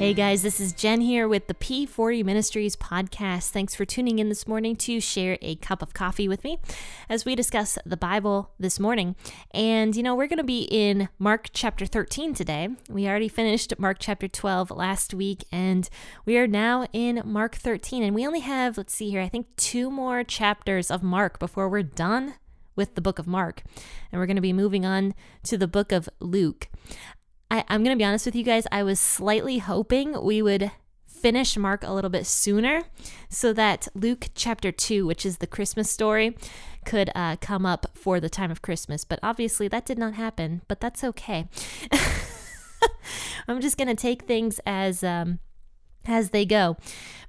Hey guys, this is Jen here with the P40 Ministries podcast. Thanks for tuning in this morning to share a cup of coffee with me as we discuss the Bible this morning. And you know, we're going to be in Mark chapter 13 today. We already finished Mark chapter 12 last week, and we are now in Mark 13. And we only have, let's see here, I think two more chapters of Mark before we're done with the book of Mark. And we're going to be moving on to the book of Luke. I, I'm going to be honest with you guys, I was slightly hoping we would finish Mark a little bit sooner so that Luke chapter 2, which is the Christmas story, could uh, come up for the time of Christmas. But obviously that did not happen, but that's okay. I'm just going to take things as. Um, as they go.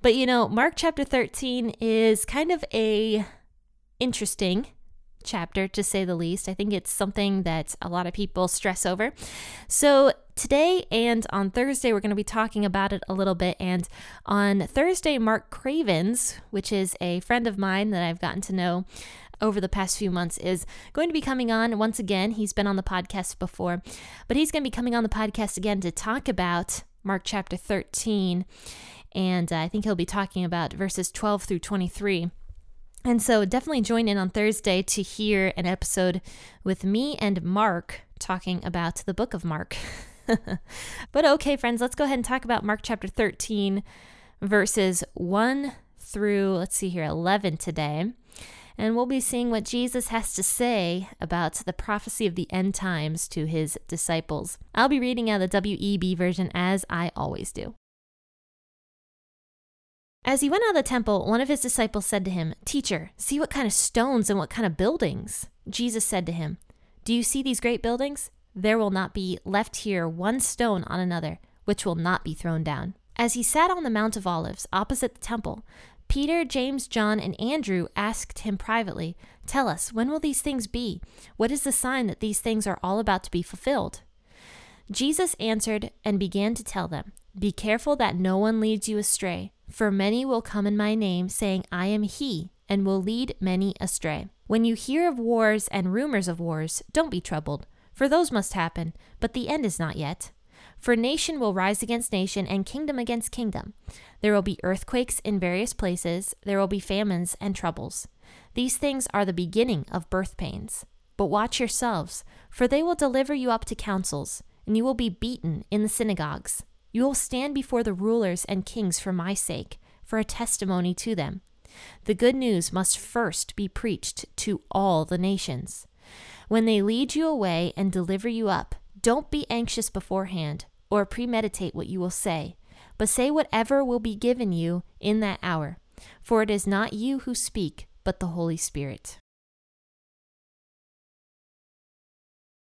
But you know, Mark chapter 13 is kind of a interesting chapter, to say the least. I think it's something that a lot of people stress over. So, today and on Thursday, we're going to be talking about it a little bit. And on Thursday, Mark Cravens, which is a friend of mine that I've gotten to know over the past few months is going to be coming on once again. He's been on the podcast before, but he's going to be coming on the podcast again to talk about Mark chapter 13. And uh, I think he'll be talking about verses 12 through 23. And so definitely join in on Thursday to hear an episode with me and Mark talking about the book of Mark. but okay, friends, let's go ahead and talk about Mark chapter 13, verses 1 through, let's see here, 11 today. And we'll be seeing what Jesus has to say about the prophecy of the end times to his disciples. I'll be reading out the WEB version as I always do. As he went out of the temple, one of his disciples said to him, Teacher, see what kind of stones and what kind of buildings. Jesus said to him, Do you see these great buildings? There will not be left here one stone on another, which will not be thrown down. As he sat on the Mount of Olives, opposite the temple, Peter, James, John, and Andrew asked him privately, Tell us, when will these things be? What is the sign that these things are all about to be fulfilled? Jesus answered and began to tell them, Be careful that no one leads you astray. For many will come in my name, saying, I am he, and will lead many astray. When you hear of wars and rumors of wars, don't be troubled, for those must happen, but the end is not yet. For nation will rise against nation, and kingdom against kingdom. There will be earthquakes in various places, there will be famines and troubles. These things are the beginning of birth pains. But watch yourselves, for they will deliver you up to councils, and you will be beaten in the synagogues. You will stand before the rulers and kings for my sake, for a testimony to them. The good news must first be preached to all the nations. When they lead you away and deliver you up, don't be anxious beforehand or premeditate what you will say, but say whatever will be given you in that hour, for it is not you who speak, but the Holy Spirit.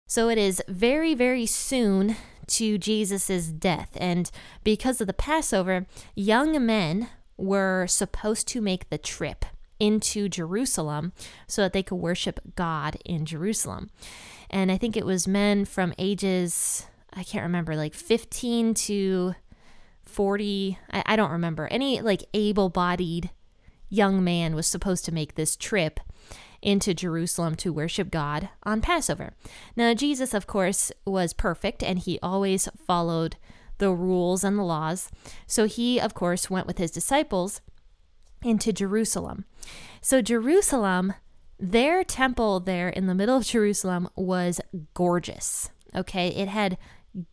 So it is very, very soon to Jesus' death. And because of the Passover, young men were supposed to make the trip into Jerusalem so that they could worship God in Jerusalem. And I think it was men from ages, I can't remember, like 15 to 40. I, I don't remember. Any like able bodied young man was supposed to make this trip into Jerusalem to worship God on Passover. Now, Jesus, of course, was perfect and he always followed the rules and the laws. So he, of course, went with his disciples into Jerusalem. So, Jerusalem, their temple there in the middle of Jerusalem was gorgeous. Okay, it had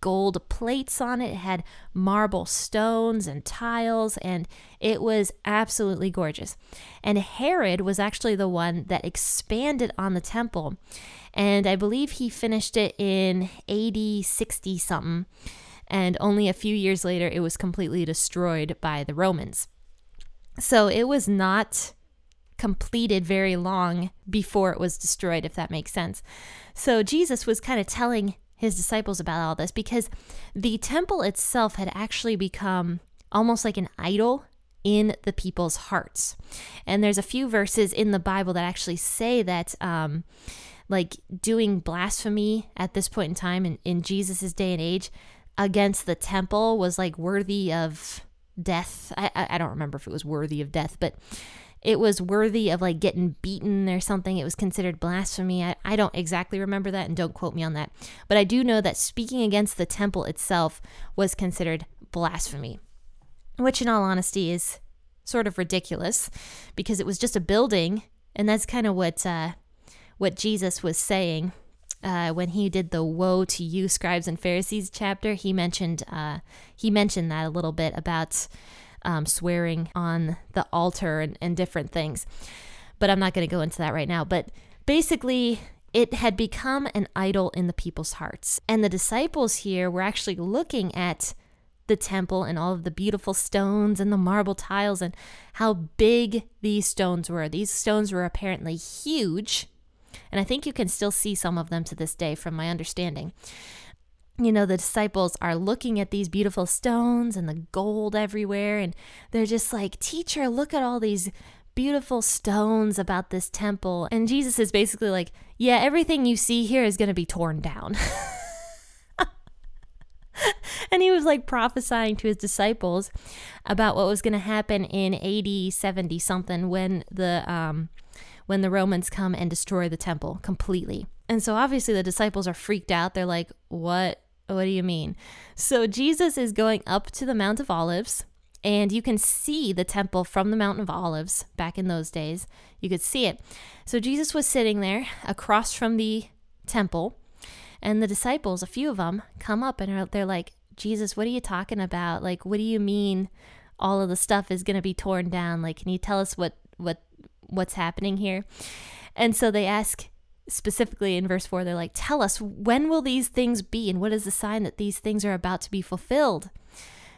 gold plates on it. It had marble stones and tiles, and it was absolutely gorgeous. And Herod was actually the one that expanded on the temple. And I believe he finished it in AD 60 something. And only a few years later, it was completely destroyed by the Romans. So it was not completed very long before it was destroyed, if that makes sense. So Jesus was kind of telling his disciples about all this because the temple itself had actually become almost like an idol in the people's hearts. And there's a few verses in the Bible that actually say that, um, like doing blasphemy at this point in time in, in Jesus' day and age against the temple was like worthy of death. I, I don't remember if it was worthy of death, but it was worthy of like getting beaten or something. It was considered blasphemy. I, I don't exactly remember that and don't quote me on that. But I do know that speaking against the temple itself was considered blasphemy, which in all honesty is sort of ridiculous because it was just a building. And that's kind of what, uh, what Jesus was saying uh, when he did the "Woe to you, scribes and Pharisees" chapter, he mentioned uh, he mentioned that a little bit about um, swearing on the altar and, and different things. But I'm not going to go into that right now. But basically, it had become an idol in the people's hearts, and the disciples here were actually looking at the temple and all of the beautiful stones and the marble tiles and how big these stones were. These stones were apparently huge and I think you can still see some of them to this day, from my understanding. You know, the disciples are looking at these beautiful stones and the gold everywhere, and they're just like, Teacher, look at all these beautiful stones about this temple. And Jesus is basically like, Yeah, everything you see here is going to be torn down. and he was like prophesying to his disciples about what was going to happen in 80 70 something when the um when the Romans come and destroy the temple completely. And so obviously the disciples are freaked out. They're like, "What? What do you mean?" So Jesus is going up to the Mount of Olives, and you can see the temple from the Mount of Olives back in those days. You could see it. So Jesus was sitting there across from the temple, and the disciples, a few of them, come up and are, they're like, "Jesus, what are you talking about? Like, what do you mean all of the stuff is going to be torn down? Like, can you tell us what what what's happening here. And so they ask specifically in verse 4, they're like, Tell us, when will these things be? And what is the sign that these things are about to be fulfilled?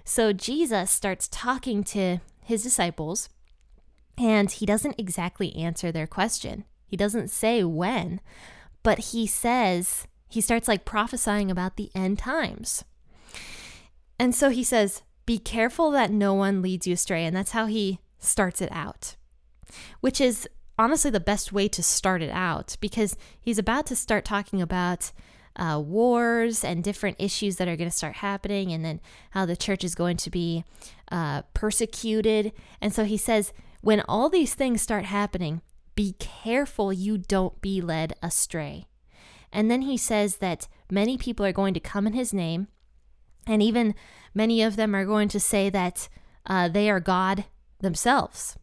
So Jesus starts talking to his disciples, and he doesn't exactly answer their question. He doesn't say when, but he says, he starts like prophesying about the end times. And so he says, Be careful that no one leads you astray. And that's how he starts it out which is honestly the best way to start it out because he's about to start talking about uh, wars and different issues that are going to start happening, and then how the church is going to be uh, persecuted. And so he says, when all these things start happening, be careful you don't be led astray. And then he says that many people are going to come in his name, and even many of them are going to say that uh, they are God themselves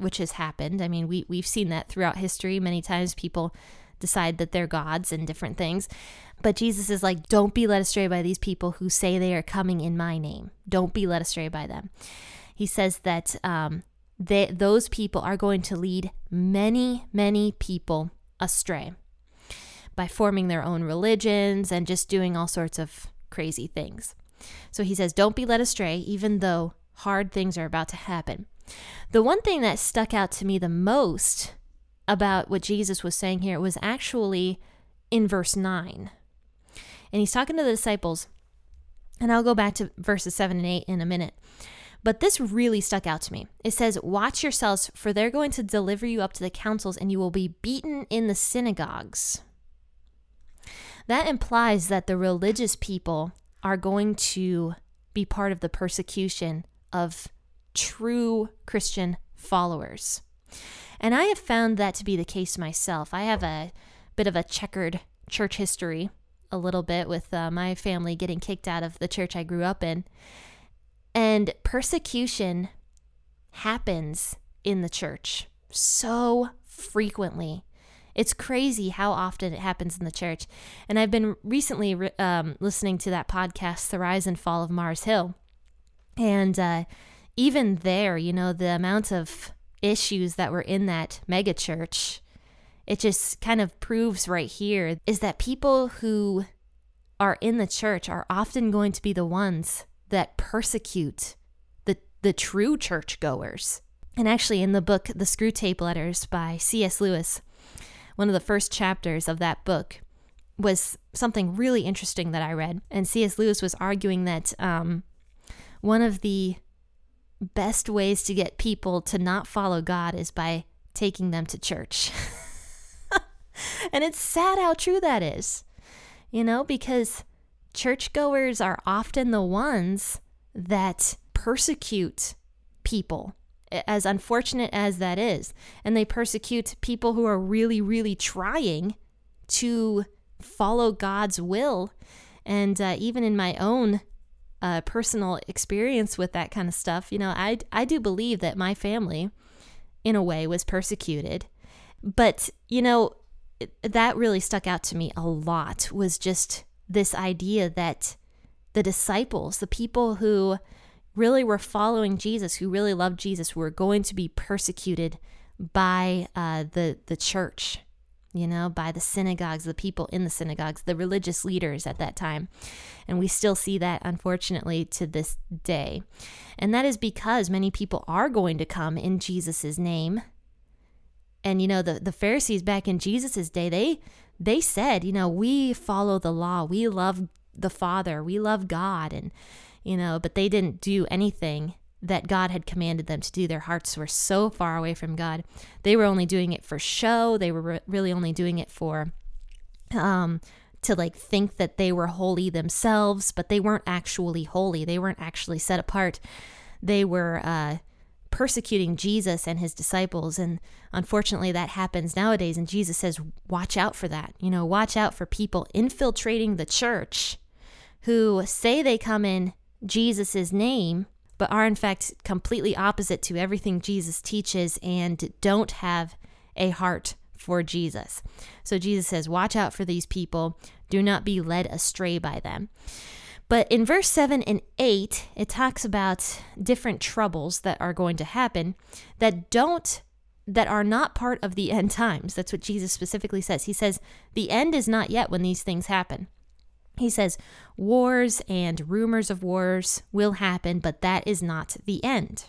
which has happened. I mean, we, we've seen that throughout history. Many times people decide that they're gods and different things. But Jesus is like, don't be led astray by these people who say they are coming in my name. Don't be led astray by them. He says that um, they, those people are going to lead many, many people astray by forming their own religions and just doing all sorts of crazy things. So he says, don't be led astray, even though hard things are about to happen. The one thing that stuck out to me the most about what Jesus was saying here was actually in verse 9. And he's talking to the disciples, and I'll go back to verses 7 and 8 in a minute. But this really stuck out to me. It says, Watch yourselves, for they're going to deliver you up to the councils, and you will be beaten in the synagogues. That implies that the religious people are going to be part of the persecution of true Christian followers. And I have found that to be the case myself. I have a bit of a checkered church history, a little bit with uh, my family getting kicked out of the church I grew up in. And persecution happens in the church so frequently. It's crazy how often it happens in the church. And I've been recently um, listening to that podcast, The Rise and Fall of Mars Hill. And uh, even there, you know, the amount of issues that were in that megachurch, it just kind of proves right here is that people who are in the church are often going to be the ones that persecute the the true churchgoers. And actually, in the book, The Screwtape Letters by C.S. Lewis, one of the first chapters of that book was something really interesting that I read. And C.S. Lewis was arguing that um, one of the best ways to get people to not follow God is by taking them to church. and it's sad how true that is, you know, because churchgoers are often the ones that persecute people, as unfortunate as that is. And they persecute people who are really, really trying to follow God's will. And uh, even in my own uh, personal experience with that kind of stuff, you know, I, I do believe that my family, in a way, was persecuted. But, you know, that really stuck out to me a lot was just this idea that the disciples, the people who really were following Jesus, who really loved Jesus, were going to be persecuted by uh, the the church, you know, by the synagogues, the people in the synagogues, the religious leaders at that time. And we still see that, unfortunately, to this day. And that is because many people are going to come in Jesus' name. And, you know, the, the Pharisees back in Jesus' day, they they said, you know, we follow the law, we love the Father, we love God, and you know, but they didn't do anything that God had commanded them to do. Their hearts were so far away from God. They were only doing it for show. They were re- really only doing it for um to like think that they were holy themselves, but they weren't actually holy. They weren't actually set apart. They were uh persecuting Jesus and his disciples and unfortunately that happens nowadays and Jesus says watch out for that. You know, watch out for people infiltrating the church who say they come in Jesus' name but are in fact completely opposite to everything Jesus teaches and don't have a heart for Jesus. So Jesus says, Watch out for these people. Do not be led astray by them. But in verse 7 and 8, it talks about different troubles that are going to happen that don't that are not part of the end times. That's what Jesus specifically says. He says, "The end is not yet when these things happen." He says, Wars and rumors of wars will happen, but that is not the end.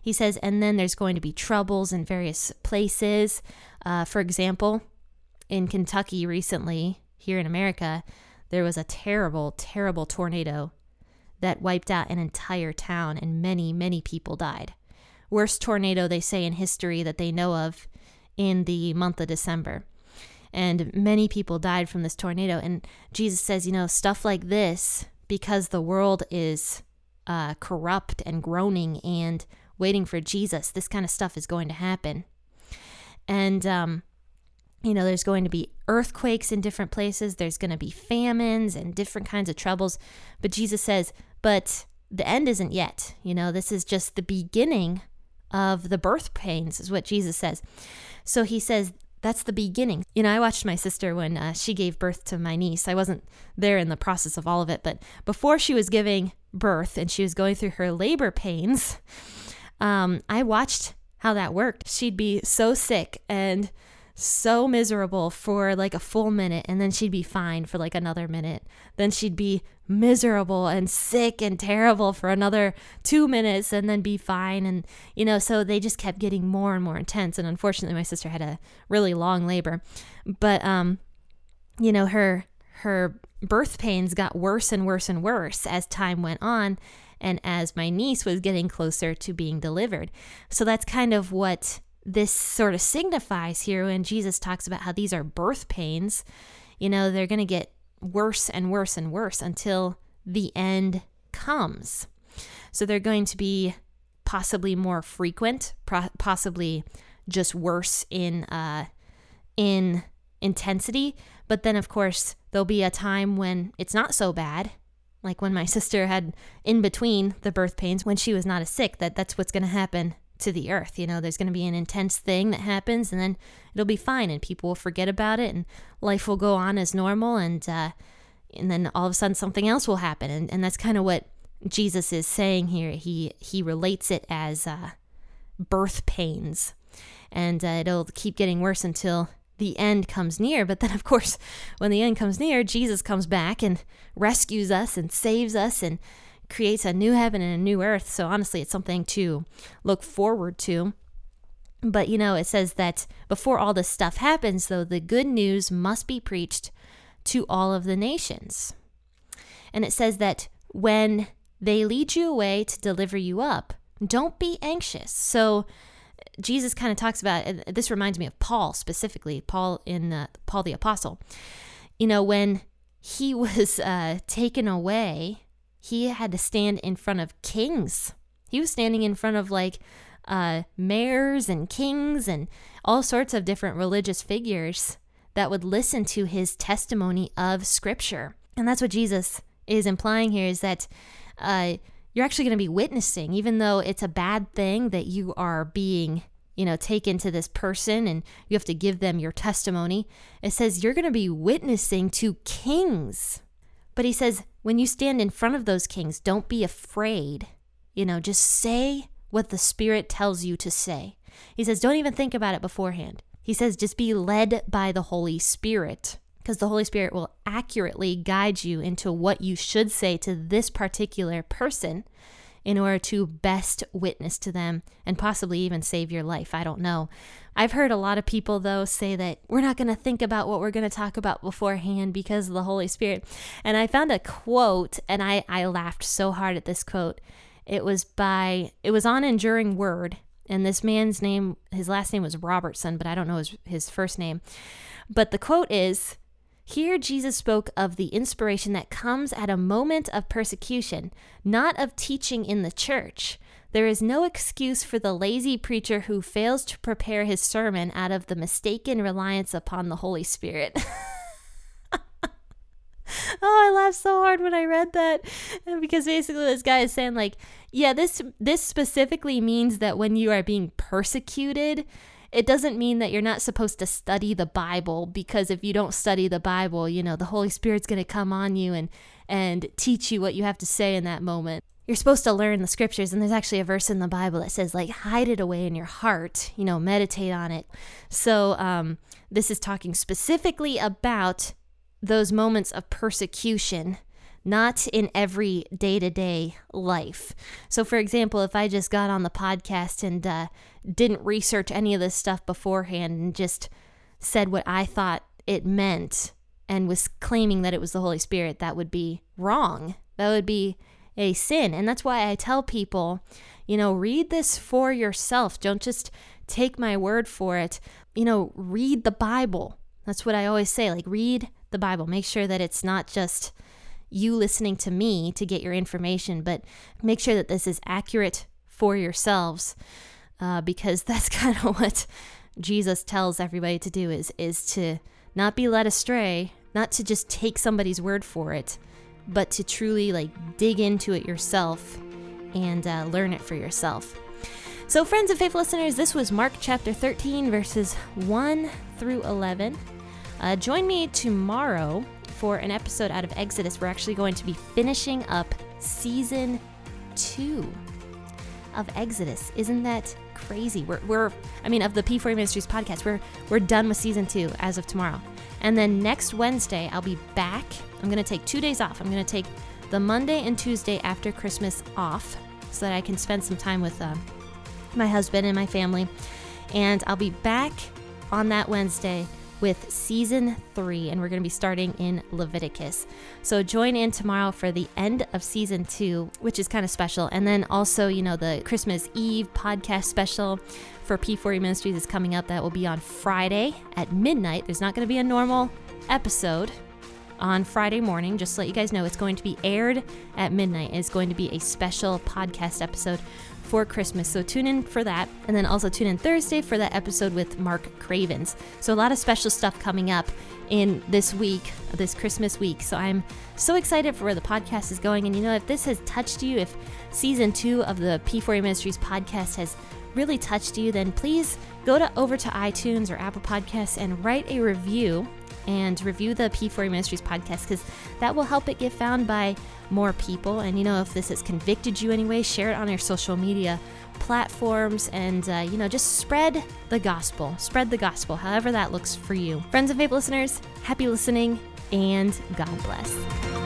He says, and then there's going to be troubles in various places. Uh, for example, in Kentucky recently, here in America, there was a terrible, terrible tornado that wiped out an entire town and many, many people died. Worst tornado, they say, in history that they know of in the month of December and many people died from this tornado. And Jesus says, you know, stuff like this, because the world is uh, corrupt and groaning and waiting for Jesus, this kind of stuff is going to happen. And, um, you know, there's going to be earthquakes in different places, there's going to be famines and different kinds of troubles. But Jesus says, but the end isn't yet. You know, this is just the beginning of the birth pains, is what Jesus says. So he says, that's the beginning. You know, I watched my sister when uh, she gave birth to my niece. I wasn't there in the process of all of it, but before she was giving birth and she was going through her labor pains, um, I watched how that worked. She'd be so sick and so miserable for like a full minute and then she'd be fine for like another minute. Then she'd be miserable and sick and terrible for another 2 minutes and then be fine and you know so they just kept getting more and more intense and unfortunately my sister had a really long labor. But um you know her her birth pains got worse and worse and worse as time went on and as my niece was getting closer to being delivered. So that's kind of what this sort of signifies here when Jesus talks about how these are birth pains. You know, they're going to get worse and worse and worse until the end comes. So they're going to be possibly more frequent, possibly just worse in uh, in intensity. But then, of course, there'll be a time when it's not so bad, like when my sister had in between the birth pains when she was not as sick. That that's what's going to happen to the earth. You know, there's going to be an intense thing that happens and then it'll be fine and people will forget about it and life will go on as normal and uh, and then all of a sudden something else will happen and, and that's kind of what Jesus is saying here. He he relates it as uh, birth pains and uh, it'll keep getting worse until the end comes near. But then, of course, when the end comes near, Jesus comes back and rescues us and saves us and creates a new heaven and a new earth. So honestly, it's something to look forward to. But you know, it says that before all this stuff happens, though, the good news must be preached to all of the nations. And it says that when they lead you away to deliver you up, don't be anxious. So Jesus kind of talks about this reminds me of Paul specifically, Paul in uh, Paul the apostle. You know, when he was uh, taken away, he had to stand in front of kings. He was standing in front of like uh, mayors and kings and all sorts of different religious figures that would listen to his testimony of Scripture. And that's what Jesus is implying here is that uh, you're actually going to be witnessing, even though it's a bad thing that you are being, you know, taken to this person and you have to give them your testimony. It says you're going to be witnessing to kings. But he says, when you stand in front of those kings, don't be afraid. You know, just say what the Spirit tells you to say. He says, don't even think about it beforehand. He says, just be led by the Holy Spirit because the Holy Spirit will accurately guide you into what you should say to this particular person in order to best witness to them and possibly even save your life. I don't know. I've heard a lot of people, though, say that we're not going to think about what we're going to talk about beforehand because of the Holy Spirit. And I found a quote, and I, I laughed so hard at this quote. It was by, it was on Enduring Word, and this man's name, his last name was Robertson, but I don't know his, his first name. But the quote is Here Jesus spoke of the inspiration that comes at a moment of persecution, not of teaching in the church. There is no excuse for the lazy preacher who fails to prepare his sermon out of the mistaken reliance upon the Holy Spirit. oh, I laughed so hard when I read that because basically this guy is saying like, yeah, this this specifically means that when you are being persecuted, it doesn't mean that you're not supposed to study the Bible because if you don't study the Bible, you know, the Holy Spirit's going to come on you and and teach you what you have to say in that moment. You're supposed to learn the scriptures and there's actually a verse in the Bible that says like hide it away in your heart, you know, meditate on it. So, um this is talking specifically about those moments of persecution, not in every day to day life. So, for example, if I just got on the podcast and uh, didn't research any of this stuff beforehand and just said what I thought it meant and was claiming that it was the Holy Spirit, that would be wrong. That would be a sin. And that's why I tell people, you know, read this for yourself. Don't just take my word for it. You know, read the Bible. That's what I always say. Like, read the Bible. Make sure that it's not just you listening to me to get your information, but make sure that this is accurate for yourselves, uh, because that's kind of what Jesus tells everybody to do is is to not be led astray, not to just take somebody's word for it, but to truly like dig into it yourself and uh, learn it for yourself. So, friends and faithful listeners, this was Mark chapter 13, verses 1 through 11. Uh, join me tomorrow for an episode out of Exodus. We're actually going to be finishing up season two of Exodus. Isn't that crazy? We're, we're I mean, of the P4 Ministries podcast, we're we're done with season two as of tomorrow. And then next Wednesday, I'll be back. I'm gonna take two days off. I'm gonna take the Monday and Tuesday after Christmas off so that I can spend some time with uh, my husband and my family. And I'll be back on that Wednesday with season three, and we're going to be starting in Leviticus. So join in tomorrow for the end of season two, which is kind of special. And then also, you know, the Christmas Eve podcast special for P40 Ministries is coming up. That will be on Friday at midnight. There's not going to be a normal episode on Friday morning. Just to let you guys know, it's going to be aired at midnight. It's going to be a special podcast episode for Christmas. So tune in for that. And then also tune in Thursday for that episode with Mark Cravens. So a lot of special stuff coming up in this week, this Christmas week. So I'm so excited for where the podcast is going. And you know, if this has touched you, if season two of the P4A Ministries podcast has really touched you, then please go to over to iTunes or Apple Podcasts and write a review and review the P40 Ministries podcast because that will help it get found by more people. And you know, if this has convicted you anyway, share it on your social media platforms and, uh, you know, just spread the gospel. Spread the gospel, however that looks for you. Friends and faith listeners, happy listening and God bless.